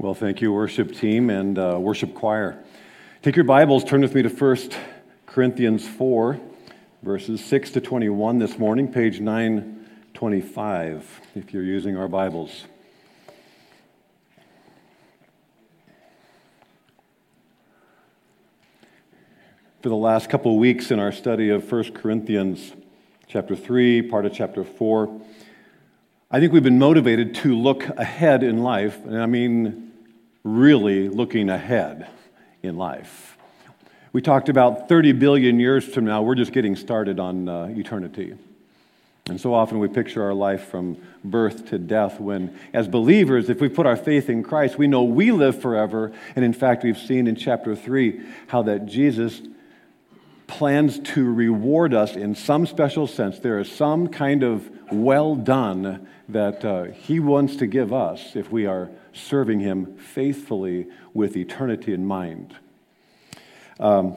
Well, thank you, worship team and uh, worship choir. Take your Bibles, turn with me to 1 Corinthians 4, verses 6 to 21 this morning, page 925, if you're using our Bibles. For the last couple of weeks in our study of 1 Corinthians chapter 3, part of chapter 4, I think we've been motivated to look ahead in life, and I mean really looking ahead in life. We talked about 30 billion years from now, we're just getting started on uh, eternity. And so often we picture our life from birth to death when, as believers, if we put our faith in Christ, we know we live forever. And in fact, we've seen in chapter 3 how that Jesus plans to reward us in some special sense. There is some kind of well done that uh, He wants to give us if we are serving Him faithfully with eternity in mind. Um,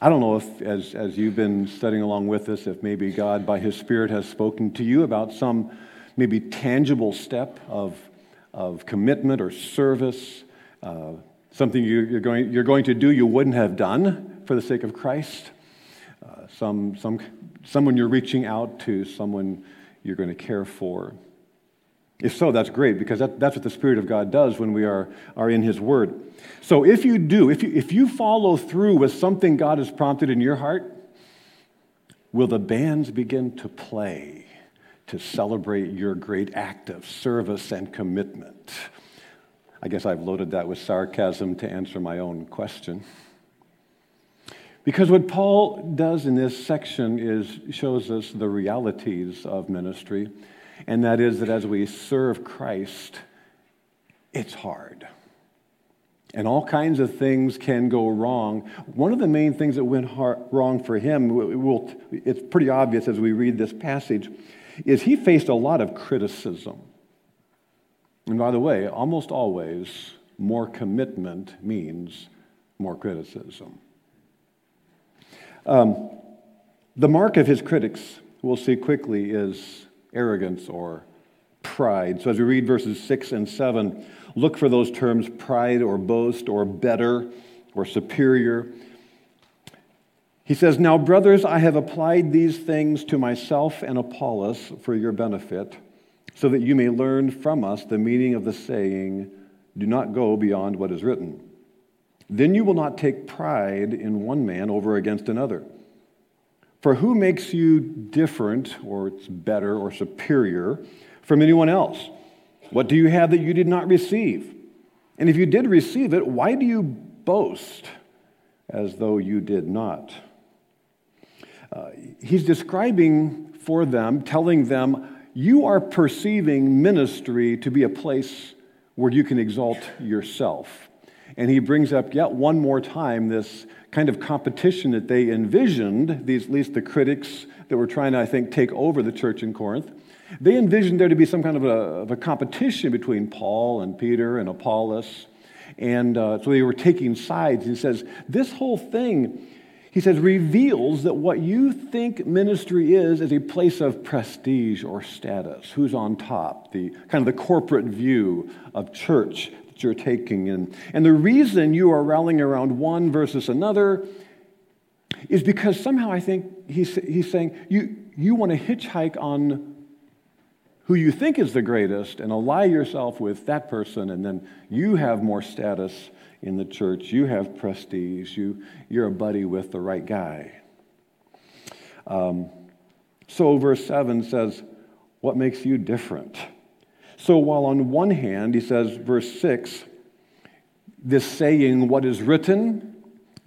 I don't know if, as, as you've been studying along with us, if maybe God, by His Spirit, has spoken to you about some maybe tangible step of, of commitment or service, uh, something you, are going, you're going to do you wouldn't have done for the sake of Christ, uh, some, some, someone you're reaching out to, someone you're going to care for. If so, that's great because that, that's what the Spirit of God does when we are, are in His Word. So if you do, if you, if you follow through with something God has prompted in your heart, will the bands begin to play to celebrate your great act of service and commitment? I guess I've loaded that with sarcasm to answer my own question. Because what Paul does in this section is shows us the realities of ministry and that is that as we serve Christ, it's hard. And all kinds of things can go wrong. One of the main things that went wrong for him, will, it's pretty obvious as we read this passage, is he faced a lot of criticism. And by the way, almost always, more commitment means more criticism. Um, the mark of his critics, we'll see quickly, is arrogance or pride. So as we read verses 6 and 7, look for those terms pride or boast or better or superior. He says, Now, brothers, I have applied these things to myself and Apollos for your benefit, so that you may learn from us the meaning of the saying, Do not go beyond what is written. Then you will not take pride in one man over against another. For who makes you different, or it's better, or superior from anyone else? What do you have that you did not receive? And if you did receive it, why do you boast as though you did not? Uh, he's describing for them, telling them, you are perceiving ministry to be a place where you can exalt yourself. And he brings up yet one more time this kind of competition that they envisioned, these, at least the critics that were trying to, I think, take over the church in Corinth. They envisioned there to be some kind of a, of a competition between Paul and Peter and Apollos. And uh, so they were taking sides. He says, This whole thing, he says, reveals that what you think ministry is is a place of prestige or status. Who's on top? The kind of the corporate view of church that you're taking. And, and the reason you are rallying around one versus another is because somehow I think he's, he's saying you, you want to hitchhike on who you think is the greatest and ally yourself with that person, and then you have more status in the church. You have prestige. You, you're a buddy with the right guy. Um, so, verse 7 says, What makes you different? So, while on one hand, he says, verse 6, this saying, what is written,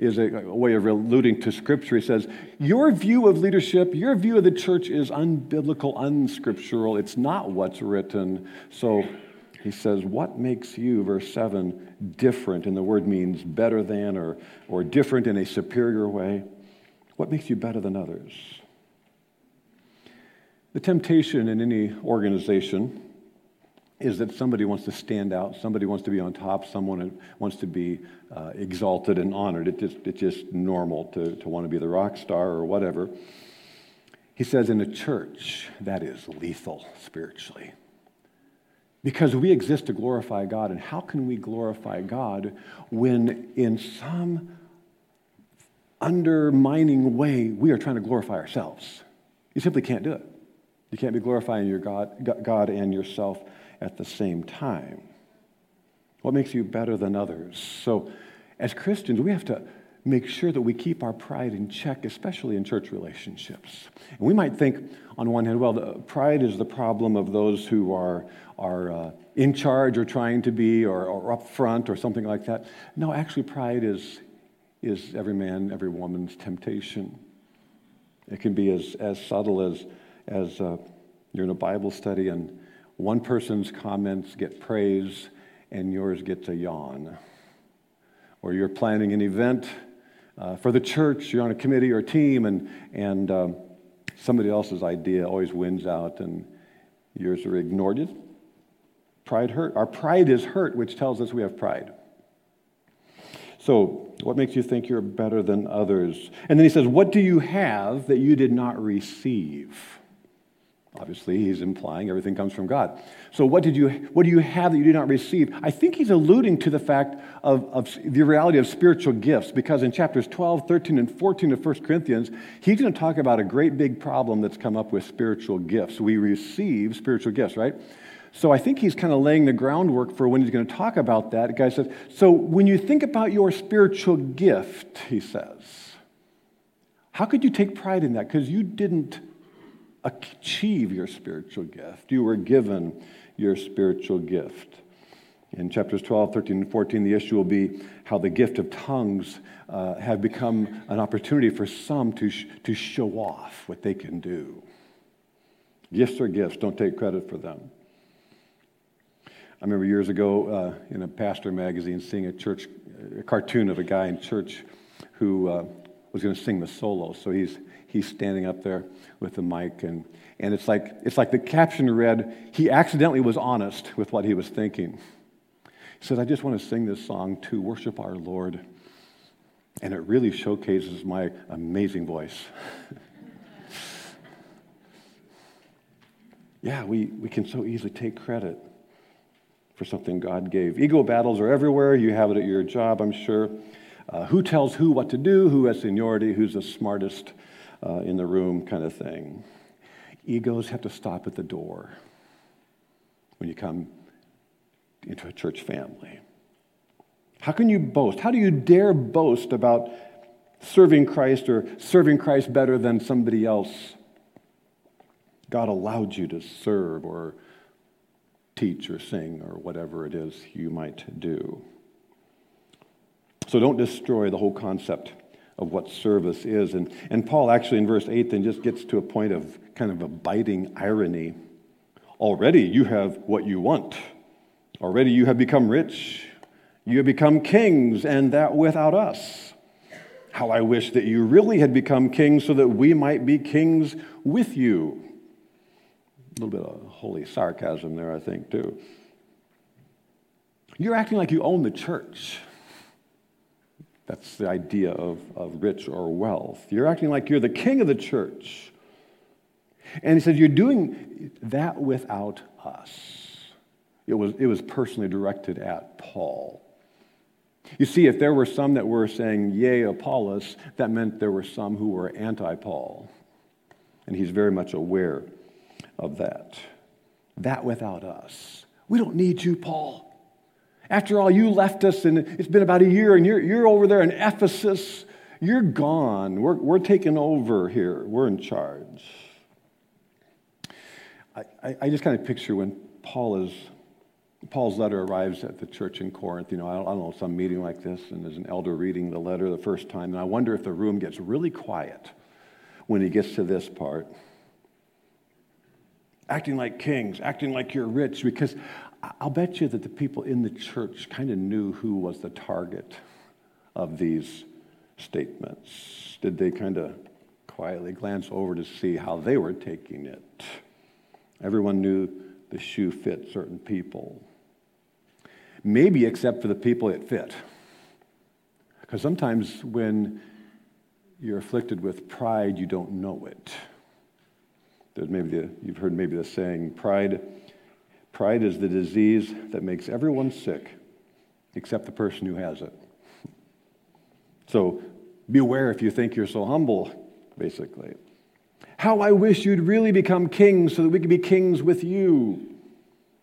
is a, a, way of alluding to Scripture. He says, Your view of leadership, your view of the church is unbiblical, unscriptural. It's not what's written. So he says, What makes you, verse 7, different? And the word means better than or, or different in a superior way. What makes you better than others? The temptation in any organization is that somebody wants to stand out, somebody wants to be on top, someone wants to be uh, exalted and honored. It just, it's just normal to, to want to be the rock star or whatever. He says in a church, that is lethal spiritually. Because we exist to glorify God. And how can we glorify God when, in some undermining way, we are trying to glorify ourselves? You simply can't do it. You can't be glorifying your God, God and yourself at the same time. What makes you better than others? So, as Christians, we have to make sure that we keep our pride in check, especially in church relationships. And we might think, on one hand, well, the, pride is the problem of those who are, are uh, in charge or trying to be or, or up front or something like that. No, actually, pride is, is every man, every woman's temptation. It can be as, as subtle as, as uh, you're in a Bible study and one person's comments get praise and yours gets a yawn. Or you're planning an event uh, for the church, you're on a committee or a team, and, and um, somebody else's idea always wins out and yours are ignored. Pride hurt. Our pride is hurt, which tells us we have pride. So, what makes you think you're better than others? And then he says, What do you have that you did not receive? Obviously, he's implying everything comes from God. So, what, did you, what do you have that you did not receive? I think he's alluding to the fact of, of the reality of spiritual gifts, because in chapters 12, 13, and 14 of 1 Corinthians, he's going to talk about a great big problem that's come up with spiritual gifts. We receive spiritual gifts, right? So, I think he's kind of laying the groundwork for when he's going to talk about that. The guy says, So, when you think about your spiritual gift, he says, how could you take pride in that? Because you didn't achieve your spiritual gift. You were given your spiritual gift. In chapters 12, 13, and 14, the issue will be how the gift of tongues uh, have become an opportunity for some to, sh- to show off what they can do. Gifts are gifts, don't take credit for them. I remember years ago uh, in a pastor magazine seeing a church a cartoon of a guy in church who uh, was going to sing the solo. So he's he's standing up there with the mic and, and it's like it's like the caption read he accidentally was honest with what he was thinking. He says i just want to sing this song to worship our lord and it really showcases my amazing voice. Yeah we, we can so easily take credit for something god gave. Ego battles are everywhere. You have it at your job i'm sure. Uh, who tells who what to do who has seniority who's the smartest uh, in the room kind of thing. Egos have to stop at the door when you come into a church family. How can you boast? How do you dare boast about serving Christ or serving Christ better than somebody else? God allowed you to serve or teach or sing or whatever it is you might do. So don't destroy the whole concept of what service is. And, and Paul actually in verse 8 then just gets to a point of kind of a biting irony. Already you have what you want. Already you have become rich. You have become kings, and that without us. How I wish that you really had become kings so that we might be kings with you. A little bit of holy sarcasm there, I think, too. You're acting like you own the church. That's the idea of, of rich or wealth. You're acting like you're the king of the church. And he said, You're doing that without us. It was, it was personally directed at Paul. You see, if there were some that were saying, Yea, Apollos, that meant there were some who were anti Paul. And he's very much aware of that. That without us. We don't need you, Paul. After all, you left us and it's been about a year and you're, you're over there in Ephesus. You're gone. We're, we're taking over here. We're in charge. I, I, I just kind of picture when Paul is, Paul's letter arrives at the church in Corinth. You know, I don't, I don't know, some meeting like this, and there's an elder reading the letter the first time. And I wonder if the room gets really quiet when he gets to this part acting like kings, acting like you're rich, because I'll bet you that the people in the church kind of knew who was the target of these statements. Did they kind of quietly glance over to see how they were taking it? Everyone knew the shoe fit certain people. Maybe except for the people it fit. Because sometimes when you're afflicted with pride, you don't know it. There's maybe the, you've heard maybe the saying, pride Pride is the disease that makes everyone sick except the person who has it. So beware if you think you're so humble, basically. How I wish you'd really become kings so that we could be kings with you.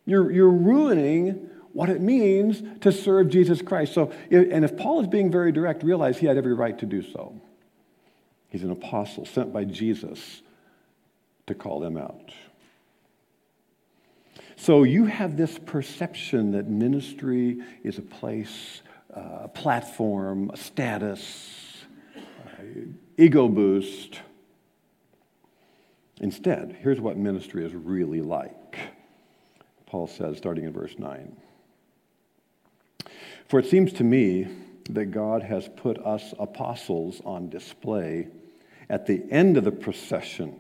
You're, you're ruining what it means to serve Jesus Christ. So, and if Paul is being very direct, realize he had every right to do so. He's an apostle sent by Jesus to call them out. So you have this perception that ministry is a place, uh, a platform, a status, uh, ego boost. Instead, here's what ministry is really like. Paul says, starting in verse 9. For it seems to me that God has put us apostles on display at the end of the procession,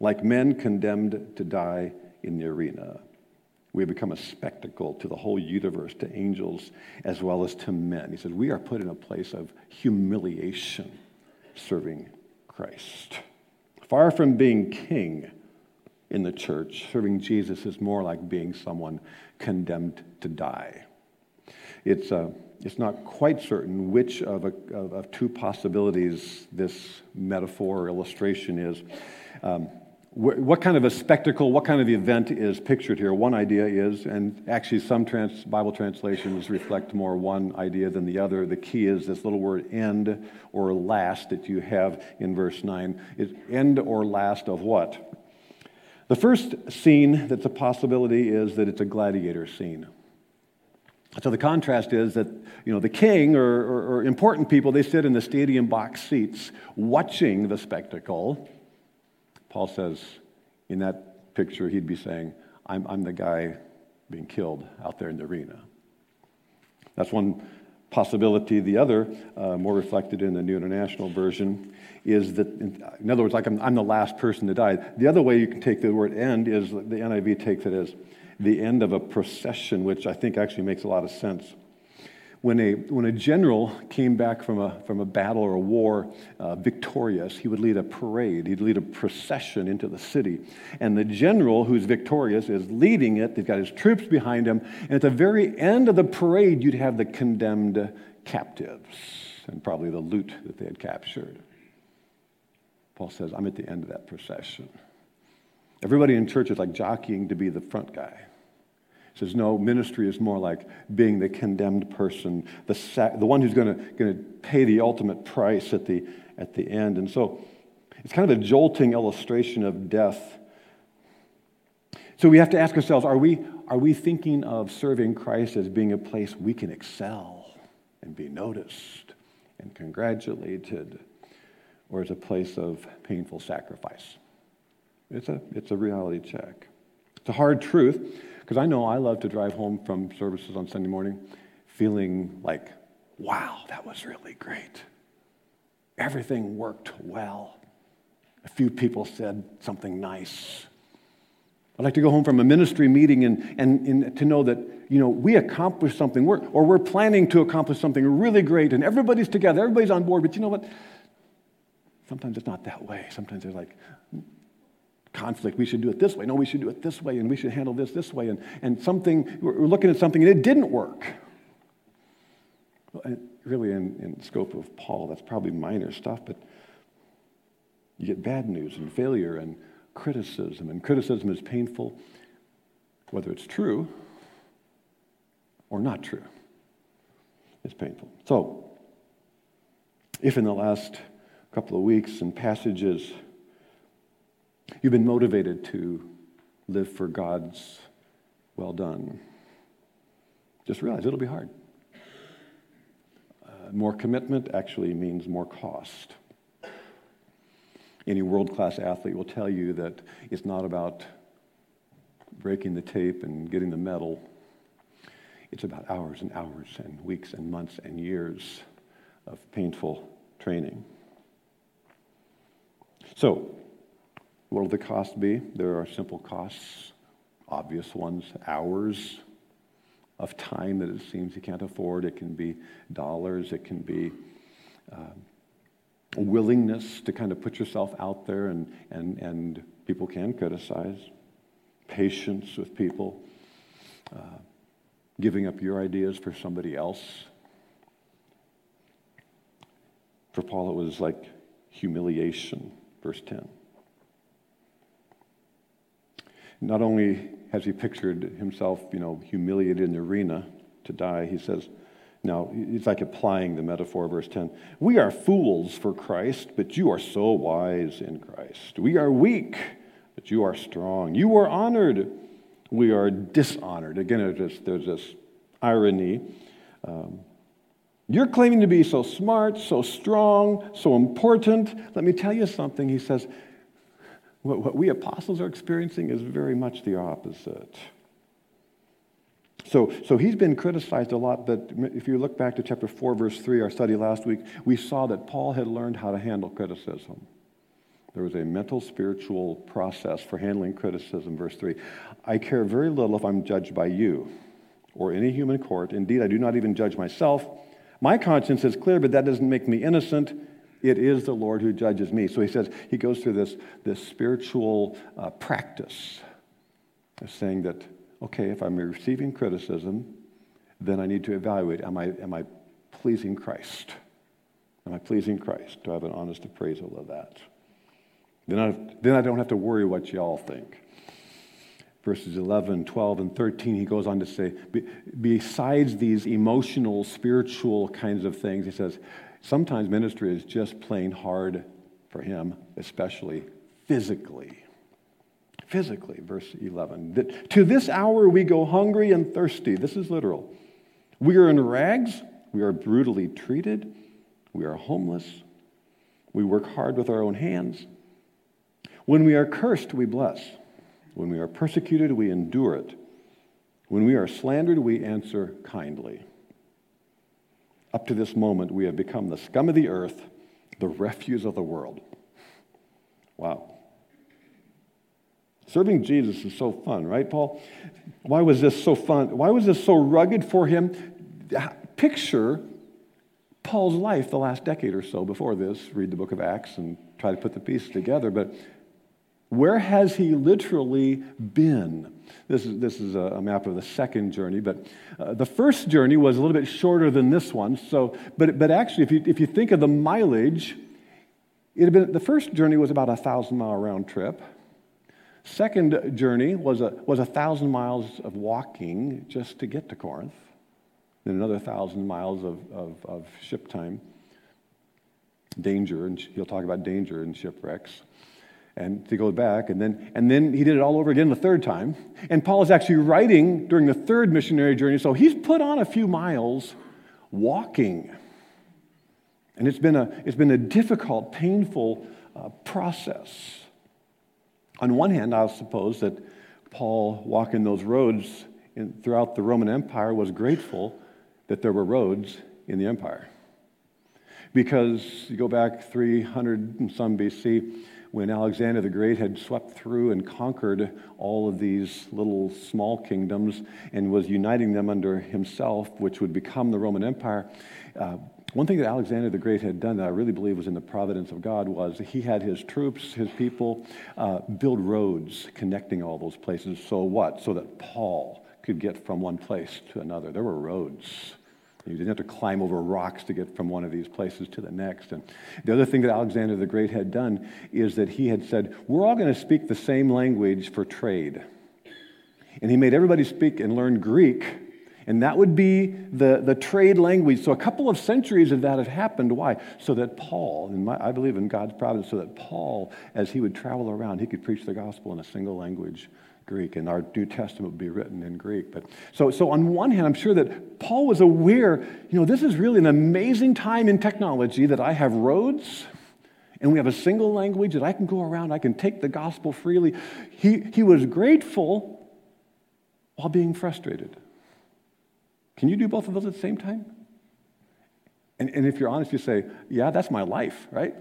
like men condemned to die in the arena. We have become a spectacle to the whole universe, to angels as well as to men. He says, We are put in a place of humiliation serving Christ. Far from being king in the church, serving Jesus is more like being someone condemned to die. It's, uh, it's not quite certain which of, a, of, of, two possibilities this metaphor or illustration is. Um, what kind of a spectacle, what kind of event is pictured here? One idea is, and actually some trans, Bible translations reflect more one idea than the other. The key is this little word end or last that you have in verse 9. Is end or last of what? The first scene that's a possibility is that it's a gladiator scene. So the contrast is that you know the king or, or, or important people they sit in the stadium box seats watching the spectacle Paul says in that picture, he'd be saying, I'm, I'm the guy being killed out there in the arena. That's one possibility. The other, uh, more reflected in the New International Version, is that, in, other words, like I'm, I'm, the last person to die. The other way you can take the word end is the NIV takes it as the end of a procession, which I think actually makes a lot of sense when a, when a general came back from a, from a battle or a war uh, victorious, he would lead a parade. He'd lead a procession into the city. And the general who's victorious is leading it. They've got his troops behind him. And at the very end of the parade, you'd have the condemned captives and probably the loot that they had captured. Paul says, I'm at the end of that procession. Everybody in church is like jockeying to be the front guy says, no, ministry is more like being the condemned person, the, sac- the one who's going to pay the ultimate price at the, at the end. And so it's kind of a jolting illustration of death. So we have to ask ourselves are we, are we thinking of serving Christ as being a place we can excel and be noticed and congratulated, or as a place of painful sacrifice? It's a, it's a reality check. It's a hard truth because I know I love to drive home from services on Sunday morning feeling like, wow, that was really great. Everything worked well. A few people said something nice. I'd like to go home from a ministry meeting and, and, and to know that, you know, we accomplished something, we're, or we're planning to accomplish something really great, and everybody's together, everybody's on board, but you know what? Sometimes it's not that way. Sometimes they're like, conflict. We should do it this way. No, we should do it this way, and we should handle this this way. And, and something, we're looking at something and it didn't work. Well, really, in, in scope of Paul, that's probably minor stuff, but you get bad news and failure and criticism. And criticism is painful, whether it's true or not true. It's painful. So, if in the last couple of weeks and passages, You've been motivated to live for God's well done. Just realize it'll be hard. Uh, more commitment actually means more cost. Any world class athlete will tell you that it's not about breaking the tape and getting the medal. It's about hours and hours and weeks and months and years of painful training. So, what will the cost be? There are simple costs, obvious ones, hours of time that it seems you can't afford. It can be dollars, it can be uh, willingness to kind of put yourself out there, and, and, and people can criticize. Patience with people. uh, giving up your ideas for somebody else. For Paul, it was like humiliation, verse 10. Not only has he pictured himself, you know, humiliated in the arena to die, he says, now, it's like applying the metaphor, verse 10. We are fools for Christ, but you are so wise in Christ. We are weak, but you are strong. You are honored, we are dishonored. Again, there's this, there's this irony. Um, you're claiming to be so smart, so strong, so important. Let me tell you something. He says, what, what we apostles are experiencing is very much the opposite. So, so he's been criticized a lot, but if you look back to chapter 4, verse 3, our study last week, we saw that Paul had learned how to handle criticism. There was a mental, spiritual process for handling criticism, verse 3. I care very little if I'm judged by you or any human court. Indeed, I do not even judge myself. My conscience is clear, but that doesn't make me innocent. It is the Lord who judges me. So he says, he goes through this, this spiritual uh, practice of saying that okay, if I'm receiving criticism, then I need to evaluate am I, am I pleasing Christ? Am I pleasing Christ? Do I have an honest appraisal of that? Then I, then I don't have to worry what y'all think. Verses 11, 12, and 13, he goes on to say, besides these emotional, spiritual kinds of things, he says, sometimes ministry is just plain hard for him, especially physically physically, verse 11. That to this hour we go hungry and thirsty. This is literal. We are in rags. We are brutally treated. We are homeless. We work hard with our own hands. When we are cursed, we bless. When we are persecuted, we endure it. When we are slandered, we answer kindly. Up to this moment, we have become the scum of the earth, the refuse of the world. Wow. Serving Jesus is so fun, right, Paul? Why was this so fun? Why was this so rugged for him? Picture Paul's life the last decade or so before this. Read the book of Acts and try to put the pieces together. But where has he literally been? This is, this is a map of the second journey, but uh, the first journey was a little bit shorter than this one. So, but, but actually, if you, if you think of the mileage, it had been, the first journey was about a thousand mile round trip. Second journey was a, was a thousand miles of walking just to get to Corinth, then another thousand miles of, of, of ship time. Danger, and he'll talk about danger and shipwrecks and to go back and then and then he did it all over again the third time. And paul is actually writing during the third missionary journey so he's put on a few miles walking. And it's been a it's been a difficult painful uh, process. On one hand, I suppose that Paul walking those roads in, throughout the Roman Empire was grateful that there were roads in the empire. Because you go back 300 and some BC, when Alexander the Great had swept through and conquered all of these little small kingdoms and was uniting them under himself, which would become the Roman Empire, uh, one thing that Alexander the Great had done that I really believe was in the providence of God was he had his troops, his people, uh, build roads connecting all those places. So what? So that Paul could get from one place to another. There were roads. You didn't have to climb over rocks to get from one of these places to the next. And the other thing that Alexander the Great had done is that he had said, We're all going to speak the same language for trade. And he made everybody speak and learn Greek and that would be the, the trade language. So a couple of centuries of that had happened. Why? So that Paul, and my, I believe in God's providence, so that Paul, as he would travel around, he could preach the gospel in a single language, Greek, and our New Testament would be written in Greek. But so, so on one hand, I'm sure that Paul was aware, you know, this is really an amazing time in technology that I have roads and we have a single language that I can go around, I can take the gospel freely. He, he was grateful while being frustrated. Can you do both of those at the same time? And, and if you're honest, you say, yeah, that's my life, right?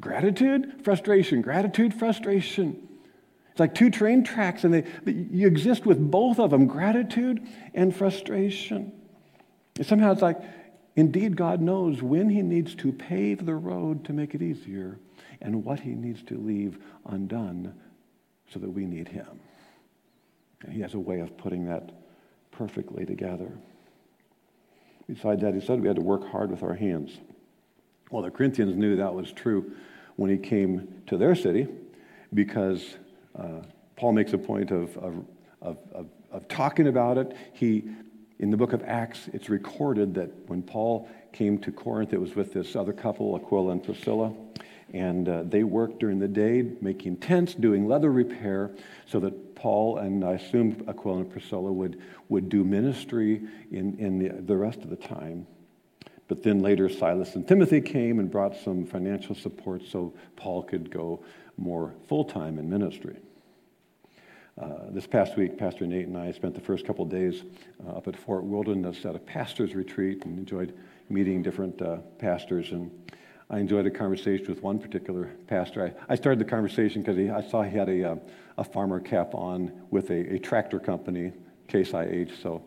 Gratitude, frustration, gratitude, frustration. It's like two train tracks, and they, you exist with both of them gratitude and frustration. And somehow it's like, indeed, God knows when He needs to pave the road to make it easier and what He needs to leave undone so that we need Him. And he has a way of putting that perfectly together. Besides that, he said we had to work hard with our hands. Well, the Corinthians knew that was true when he came to their city because uh, Paul makes a point of, of, of, of, talking about it. He, in the book of Acts, it's recorded that when Paul came to Corinth, it was with this other couple, Aquila and Priscilla. And uh, they worked during the day making tents, doing leather repair, so that Paul and I assume Aquila and Priscilla would, would do ministry in, in the, the rest of the time. But then later, Silas and Timothy came and brought some financial support so Paul could go more full time in ministry. Uh, this past week, Pastor Nate and I spent the first couple days uh, up at Fort Wilderness at a pastor's retreat and enjoyed meeting different uh, pastors. And I enjoyed a conversation with one particular pastor. I, I started the conversation because I saw he had a, uh, a farmer cap on with a, a tractor company, Case IH. So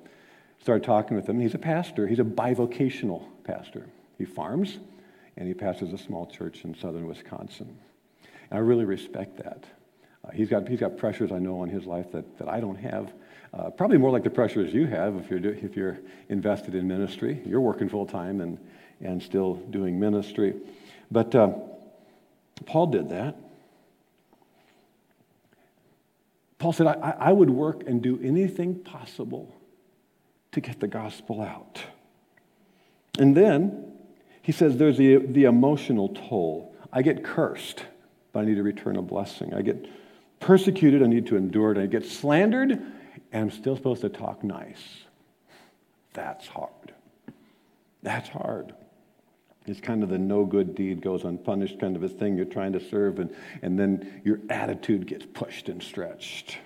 started talking with him. He's a pastor. He's a bivocational pastor. He farms and he pastors a small church in southern Wisconsin. And I really respect that. Uh, he's, got, he's got pressures I know on his life that, that I don't have. Uh, probably more like the pressures you have if you're, do, if you're invested in ministry. You're working full time and, and still doing ministry. But uh, Paul did that. Paul said, I, I would work and do anything possible to get the gospel out. And then he says there's the, the emotional toll. I get cursed, but I need to return a blessing. I get persecuted, I need to endure it. I get slandered, and I'm still supposed to talk nice. That's hard. That's hard. It's kind of the no good deed goes unpunished kind of a thing. You're trying to serve, and, and then your attitude gets pushed and stretched.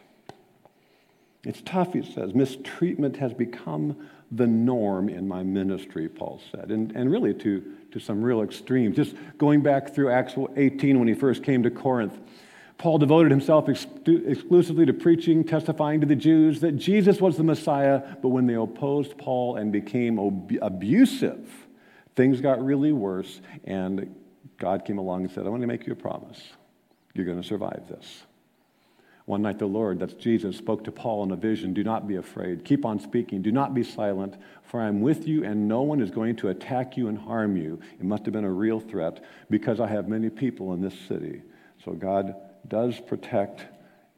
It's tough, he says. Mistreatment has become the norm in my ministry, Paul said, and, and really to, to some real extremes. Just going back through Acts 18 when he first came to Corinth, Paul devoted himself ex- exclusively to preaching, testifying to the Jews that Jesus was the Messiah, but when they opposed Paul and became ob- abusive, things got really worse, and God came along and said, I want to make you a promise. You're going to survive this. One night, the Lord, that's Jesus, spoke to Paul in a vision Do not be afraid. Keep on speaking. Do not be silent, for I am with you, and no one is going to attack you and harm you. It must have been a real threat because I have many people in this city. So God does protect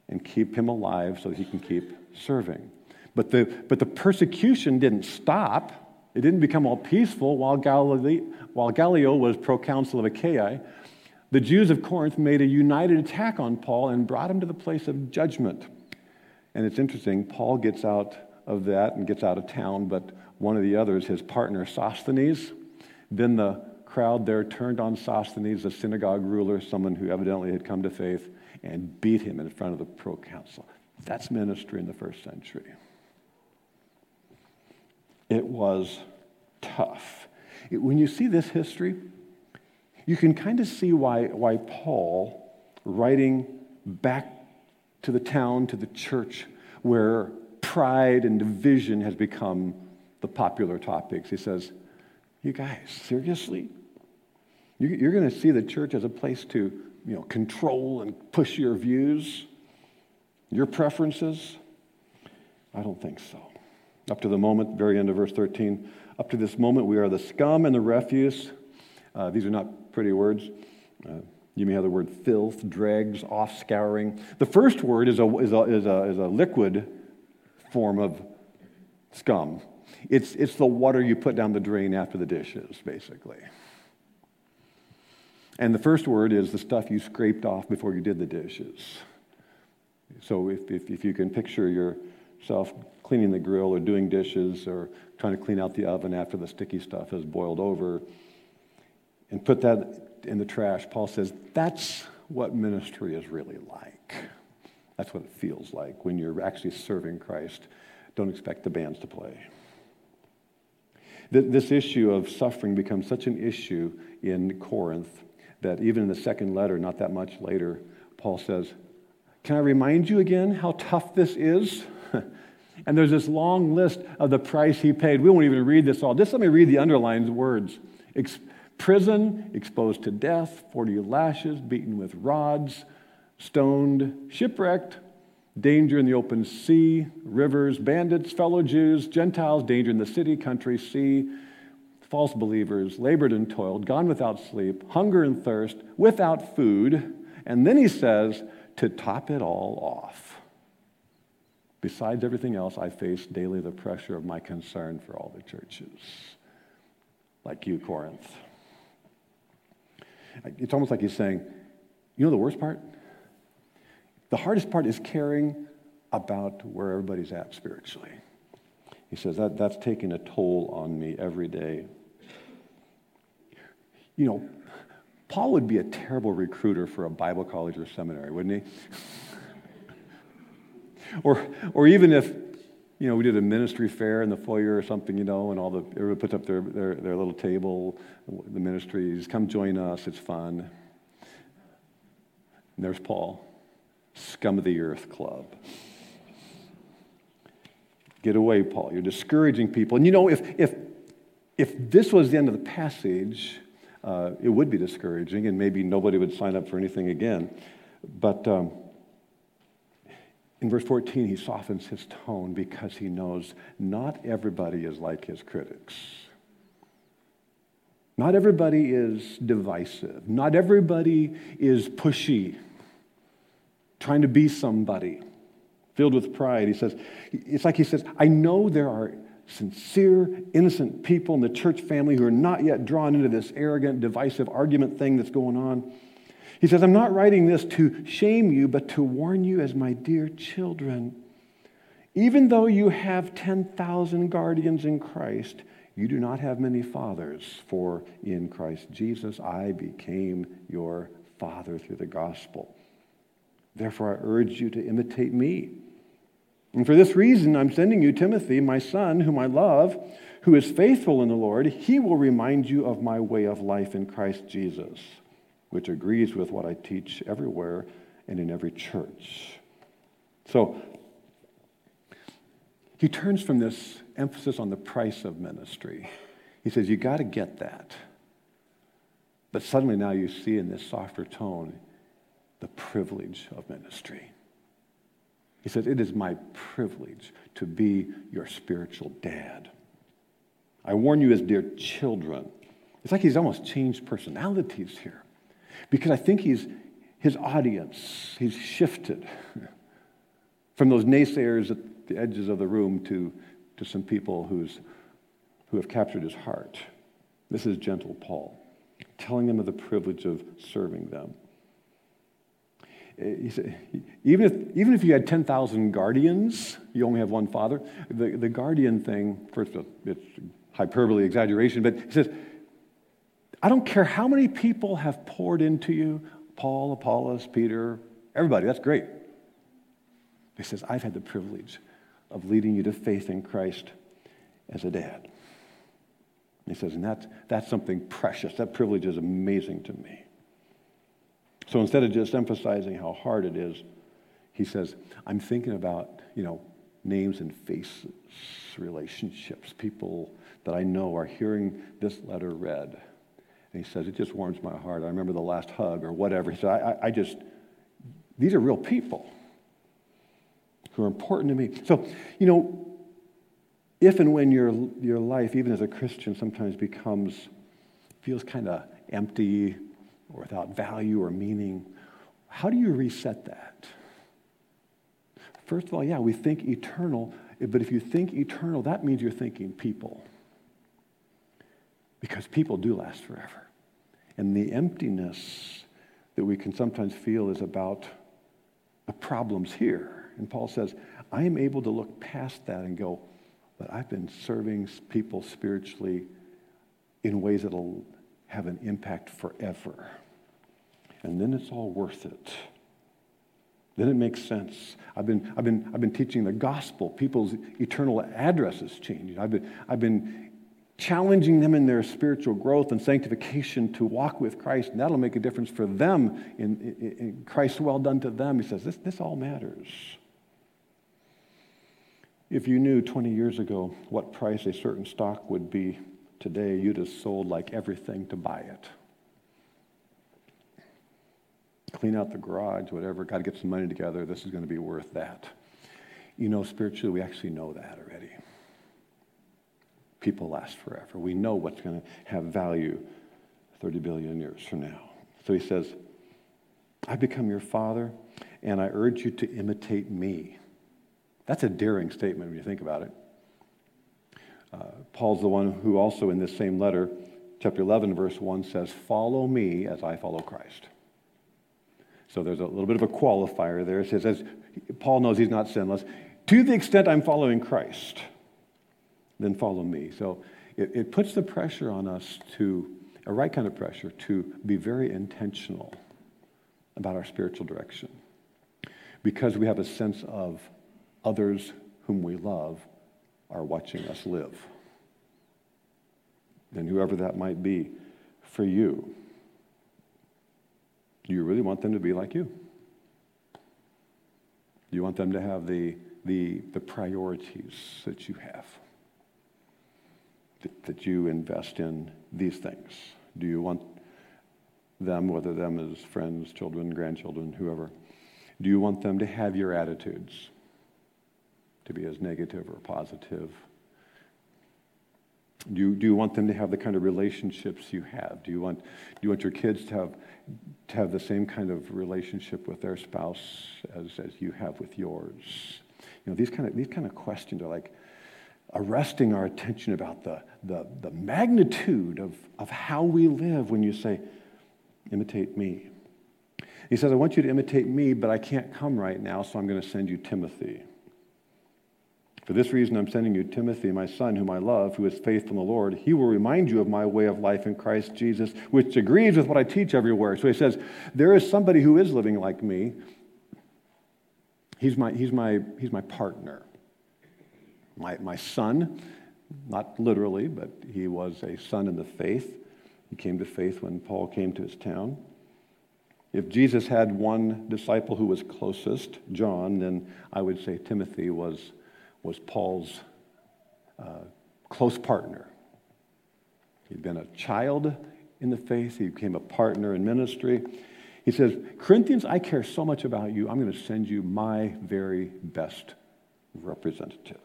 and keep him alive so he can keep serving. But the, but the persecution didn't stop. It didn't become all peaceful while, Galilee, while Gallio was proconsul of Achaia the Jews of Corinth made a united attack on Paul and brought him to the place of judgment. And it's interesting, Paul gets out of that and gets out of town, but one of the others, his partner Sosthenes, then the crowd there turned on Sosthenes, the synagogue ruler, someone who evidently had come to faith, and beat him in front of the proconsul. That's ministry in the first century. It was tough. It, when you see this history, you can kind of see why, why Paul, writing back to the town, to the church, where pride and division has become the popular topics, he says, You guys, seriously? You're going to see the church as a place to you know, control and push your views, your preferences? I don't think so. Up to the moment, very end of verse 13, up to this moment, we are the scum and the refuse. Uh, these are not pretty words. Uh, you may have the word filth, dregs, off scouring. The first word is a, is a, is a, is a liquid form of scum. It's, it's the water you put down the drain after the dishes, basically. And the first word is the stuff you scraped off before you did the dishes. So if, if, if you can picture yourself cleaning the grill or doing dishes or trying to clean out the oven after the sticky stuff has boiled over, and put that in the trash, Paul says that's what ministry is really like. That's what it feels like when you're actually serving Christ. Don't expect the bands to play. This issue of suffering becomes such an issue in Corinth that even in the second letter, not that much later, Paul says, Can I remind you again how tough this is? and there's this long list of the price he paid. We won't even read this all. Just let me read the underlined words prison, exposed to death, 40 lashes, beaten with rods, stoned, shipwrecked, danger in the open sea, rivers, bandits, fellow Jews, Gentiles, danger in the city, country, sea, false believers, labored and toiled, gone without sleep, hunger and thirst, without food. And then he says, to top it all off. Besides everything else, I face daily the pressure of my concern for all the churches, like you, Corinth. It's almost like he's saying, you know the worst part? The hardest part is caring about where everybody's at spiritually. He says that that's taking a toll on me every day. You know, Paul would be a terrible recruiter for a Bible college or seminary, wouldn't he? or, or even if, you know, we did a ministry fair in the foyer or something, you know, and all the, everybody puts up their, their, their little table, the ministries, come join us, it's fun. And there's Paul, scum of the earth club. Get away, Paul. You're discouraging people. And you know, if, if, if this was the end of the passage, uh, it would be discouraging, and maybe nobody would sign up for anything again. But um, in verse 14, he softens his tone because he knows not everybody is like his critics. Not everybody is divisive. Not everybody is pushy, trying to be somebody, filled with pride. He says, it's like he says, I know there are sincere, innocent people in the church family who are not yet drawn into this arrogant, divisive argument thing that's going on. He says, I'm not writing this to shame you, but to warn you as my dear children. Even though you have 10,000 guardians in Christ, you do not have many fathers, for in Christ Jesus I became your father through the gospel. Therefore, I urge you to imitate me and for this reason, I'm sending you Timothy, my son, whom I love, who is faithful in the Lord. He will remind you of my way of life in Christ Jesus, which agrees with what I teach everywhere and in every church. So, he turns from this emphasis on the price of ministry. He says, You got to get that. But suddenly now you see in this softer tone the privilege of ministry. He says, It is my privilege to be your spiritual dad. I warn you as dear children. It's like he's almost changed personalities here because I think he's, his audience, he's shifted from those naysayers at the edges of the room to, to some people who's, who have captured his heart. This is gentle Paul, telling them of the privilege of serving them. He said, even if, even if you had 10,000 guardians, you only have one father. The, the guardian thing, first, of all, it's hyperbole, exaggeration, but he says, I don't care how many people have poured into you Paul, Apollos, Peter, everybody, that's great. He says, I've had the privilege of leading you to faith in Christ as a dad. He says, and that's, that's something precious. That privilege is amazing to me. So instead of just emphasizing how hard it is, he says, I'm thinking about, you know, names and faces, relationships, people that I know are hearing this letter read. And he says, it just warms my heart. I remember the last hug or whatever. He said, I, I, I just, these are real people who are important to me. So, you know, if and when your, your life, even as a Christian, sometimes becomes, feels kind of empty, or without value or meaning. How do you reset that? First of all, yeah, we think eternal, but if you think eternal, that means you're thinking people. Because people do last forever. And the emptiness that we can sometimes feel is about the problems here. And Paul says, I am able to look past that and go, but I've been serving people spiritually in ways that'll have an impact forever. And then it's all worth it. Then it makes sense. I've been, I've been, I've been teaching the gospel. People's eternal addresses change. I've been, I've been challenging them in their spiritual growth and sanctification to walk with Christ, and that'll make a difference for them in, in, in Christ's well done to them. He says, this, this all matters. If you knew 20 years ago what price a certain stock would be today, you'd have sold like everything to buy it. clean out the garage, whatever. Got to get some money together. This is going to be worth that. You know, spiritually, we actually know that already. People last forever. We know what's going to have value 30 billion years from now. So he says, I become your father, and I urge you to imitate me. That's a daring statement when you think about it. Uh, Paul's the one who also, in this same letter, chapter 11, verse 1, says, Follow me as I follow Christ. So there's a little bit of a qualifier there. It says, as Paul knows he's not sinless, to the extent I'm following Christ, then follow me. So it, it puts the pressure on us to, a right kind of pressure, to be very intentional about our spiritual direction because we have a sense of others whom we love are watching us live. And whoever that might be for you, do you really want them to be like you? Do you want them to have the, the, the priorities that you have? That, that you invest in these things? Do you want them, whether them as friends, children, grandchildren, whoever, do you want them to have your attitudes? To be as negative or positive? Do you, do you want them to have the kind of relationships you have? Do you want, do you want your kids to have, to have the same kind of relationship with their spouse as, as you have with yours? You know, these kind of, these kind of questions are like arresting our attention about the, the, the magnitude of, of how we live when you say, imitate me. He says, I want you to imitate me, but I can't come right now, so I'm going to send you Timothy. For this reason, I'm sending you Timothy, my son, whom I love, who is faithful in the Lord. He will remind you of my way of life in Christ Jesus, which agrees with what I teach everywhere. So he says, There is somebody who is living like me. He's my, he's my, he's my partner. My, my son, not literally, but he was a son in the faith. He came to faith when Paul came to his town. If Jesus had one disciple who was closest, John, then I would say Timothy was, was Paul's uh, close partner. He'd been a child in the faith, he became a partner in ministry. He says, Corinthians, I care so much about you, I'm going to send you my very best representative.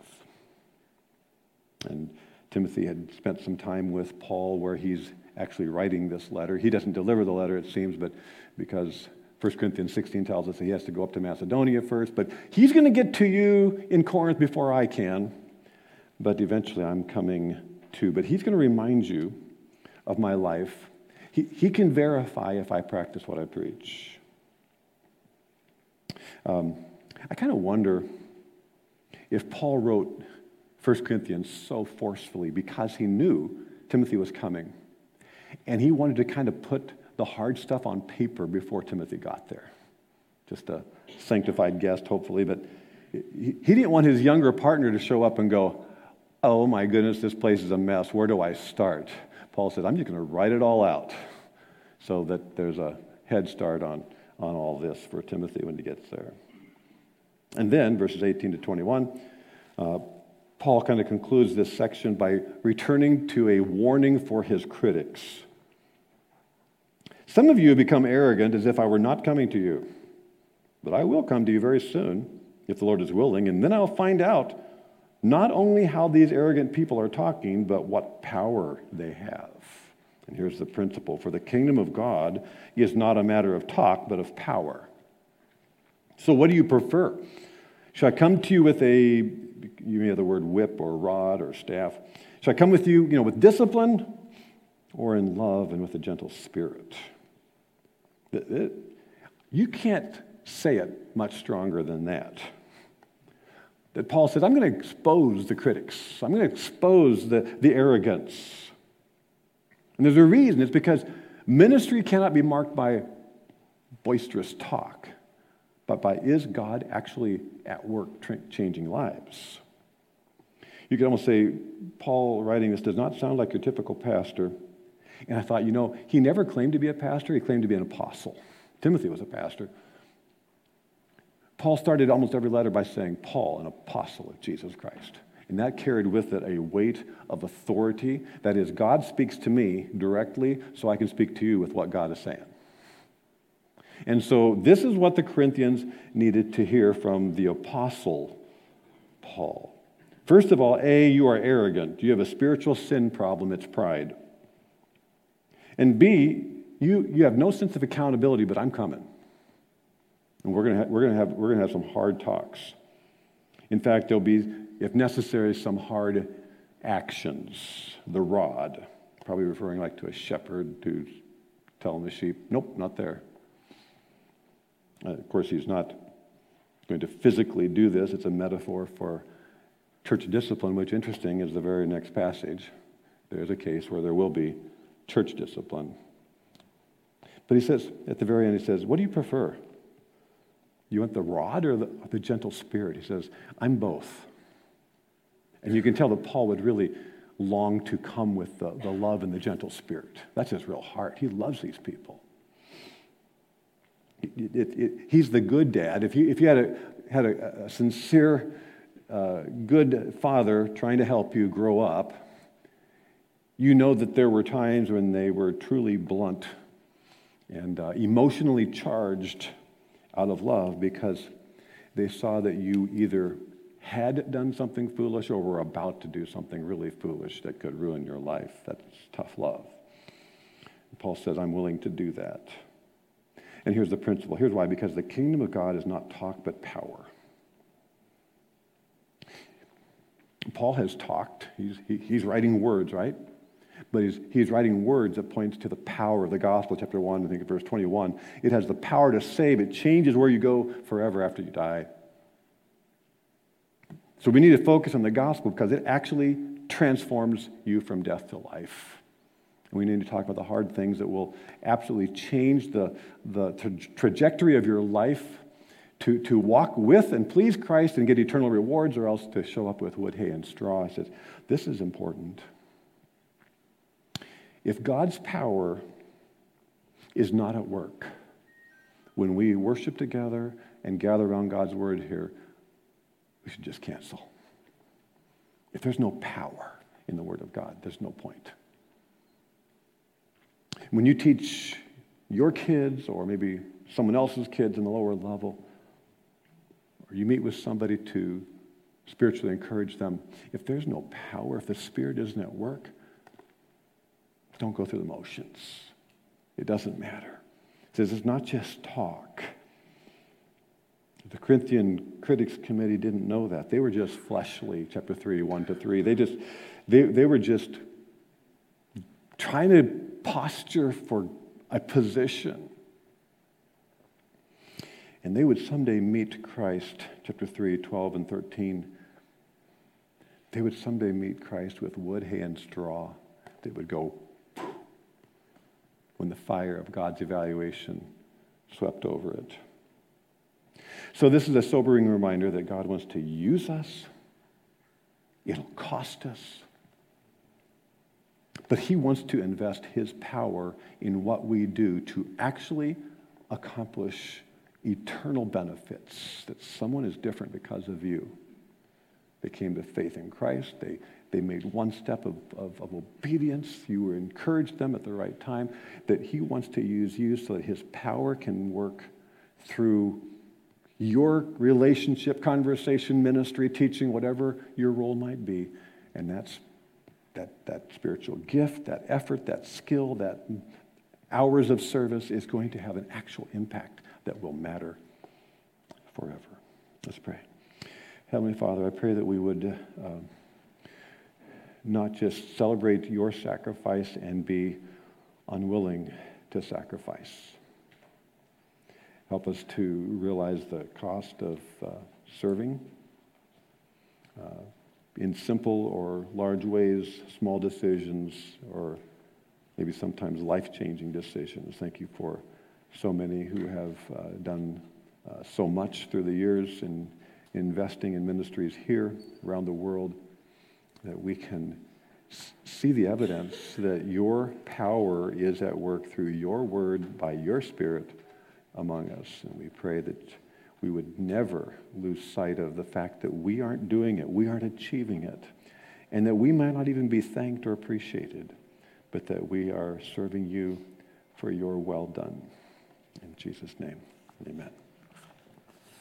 And Timothy had spent some time with Paul where he's actually writing this letter. He doesn't deliver the letter, it seems, but because 1 Corinthians 16 tells us that he has to go up to Macedonia first, but he's going to get to you in Corinth before I can. But eventually I'm coming too. But he's going to remind you of my life. He, he can verify if I practice what I preach. Um, I kind of wonder if Paul wrote 1 Corinthians so forcefully because he knew Timothy was coming. And he wanted to kind of put the hard stuff on paper before Timothy got there. Just a sanctified guest, hopefully. But he, didn't want his younger partner to show up and go, Oh my goodness, this place is a mess. Where do I start? Paul said, I'm just going to write it all out so that there's a head start on, on all this for Timothy when he gets there. And then, verses 18 to 21, uh, Paul kind of concludes this section by returning to a warning for his critics. Some of you have become arrogant as if I were not coming to you, but I will come to you very soon, if the Lord is willing, and then I'll find out not only how these arrogant people are talking, but what power they have. And here's the principle for the kingdom of God is not a matter of talk, but of power. So, what do you prefer? Should I come to you with a you may have the word whip or rod or staff. Shall I come with you, you know, with discipline or in love and with a gentle spirit? You can't say it much stronger than that. That Paul says, I'm going to expose the critics. I'm going to expose the, the arrogance. And there's a reason. It's because ministry cannot be marked by boisterous talk, but by is God actually at work tra- changing lives? You could almost say, Paul writing this does not sound like your typical pastor. And I thought, you know, he never claimed to be a pastor, he claimed to be an apostle. Timothy was a pastor. Paul started almost every letter by saying, Paul, an apostle of Jesus Christ. And that carried with it a weight of authority. That is, God speaks to me directly, so I can speak to you with what God is saying. And so, this is what the Corinthians needed to hear from the Apostle Paul. First of all, A, you are arrogant. You have a spiritual sin problem, it's pride. And B, you, you have no sense of accountability, but I'm coming. And we're going ha- we're gonna have, we're gonna have some hard talks. In fact, there'll be, if necessary, some hard actions. The rod, probably referring like to a shepherd who's telling the sheep, nope, not there. Uh, of course, he's not going to physically do this. It's a metaphor for church discipline, which, interesting, is the very next passage. There's a case where there will be church discipline. But he says, at the very end, he says, What do you prefer? You want the rod or the, the gentle spirit? He says, I'm both. And you can tell that Paul would really long to come with the, the love and the gentle spirit. That's his real heart. He loves these people. It, it, it, he's the good dad. If you, if you had a, had a, a sincere, uh, good father trying to help you grow up, you know that there were times when they were truly blunt and uh, emotionally charged out of love because they saw that you either had done something foolish or were about to do something really foolish that could ruin your life. That's tough love. Paul says, I'm willing to do that. And here's the principle. Here's why because the kingdom of God is not talk, but power. Paul has talked, he's, he, he's writing words, right? But he's, he's writing words that points to the power of the gospel, chapter 1, I think verse 21. It has the power to save. It changes where you go forever after you die. So we need to focus on the gospel because it actually transforms you from death to life. And we need to talk about the hard things that will absolutely change the, the tra- trajectory of your life to, to walk with and please Christ and get eternal rewards, or else to show up with wood, hay, and straw. He says, This is important. If God's power is not at work, when we worship together and gather around God's word here, we should just cancel. If there's no power in the word of God, there's no point. When you teach your kids or maybe someone else's kids in the lower level, or you meet with somebody to spiritually encourage them, if there's no power, if the Spirit isn't at work, don't go through the motions. It doesn't matter. It says it's not just talk. The Corinthian Critics Committee didn't know that. They were just fleshly, chapter 3, 1 to 3. They just, they, they were just trying to posture for a position. And they would someday meet Christ, chapter 3, 12 and 13. They would someday meet Christ with wood, hay, and straw. They would go when the fire of God's evaluation swept over it. So, this is a sobering reminder that God wants to use us. It'll cost us. But He wants to invest His power in what we do to actually accomplish eternal benefits that someone is different because of you. They came to faith in Christ. They, they made one step of, of, of, obedience. You were encouraged them at the right time. That He wants to use you so that His power can work through your relationship, conversation, ministry, teaching, whatever your role might be. And that's that, that spiritual gift, that effort, that skill, that hours of service is going to have an actual impact that will matter forever. Let's pray. Heavenly Father, I pray that we would uh, not just celebrate your sacrifice and be unwilling to sacrifice. Help us to realize the cost of uh, serving uh, in simple or large ways, small decisions, or maybe sometimes life changing decisions. Thank you for so many who have uh, done uh, so much through the years in investing in ministries here around the world that we can see the evidence that your power is at work through your word by your spirit among us. And we pray that we would never lose sight of the fact that we aren't doing it, we aren't achieving it, and that we might not even be thanked or appreciated, but that we are serving you for your well done. In Jesus' name, amen.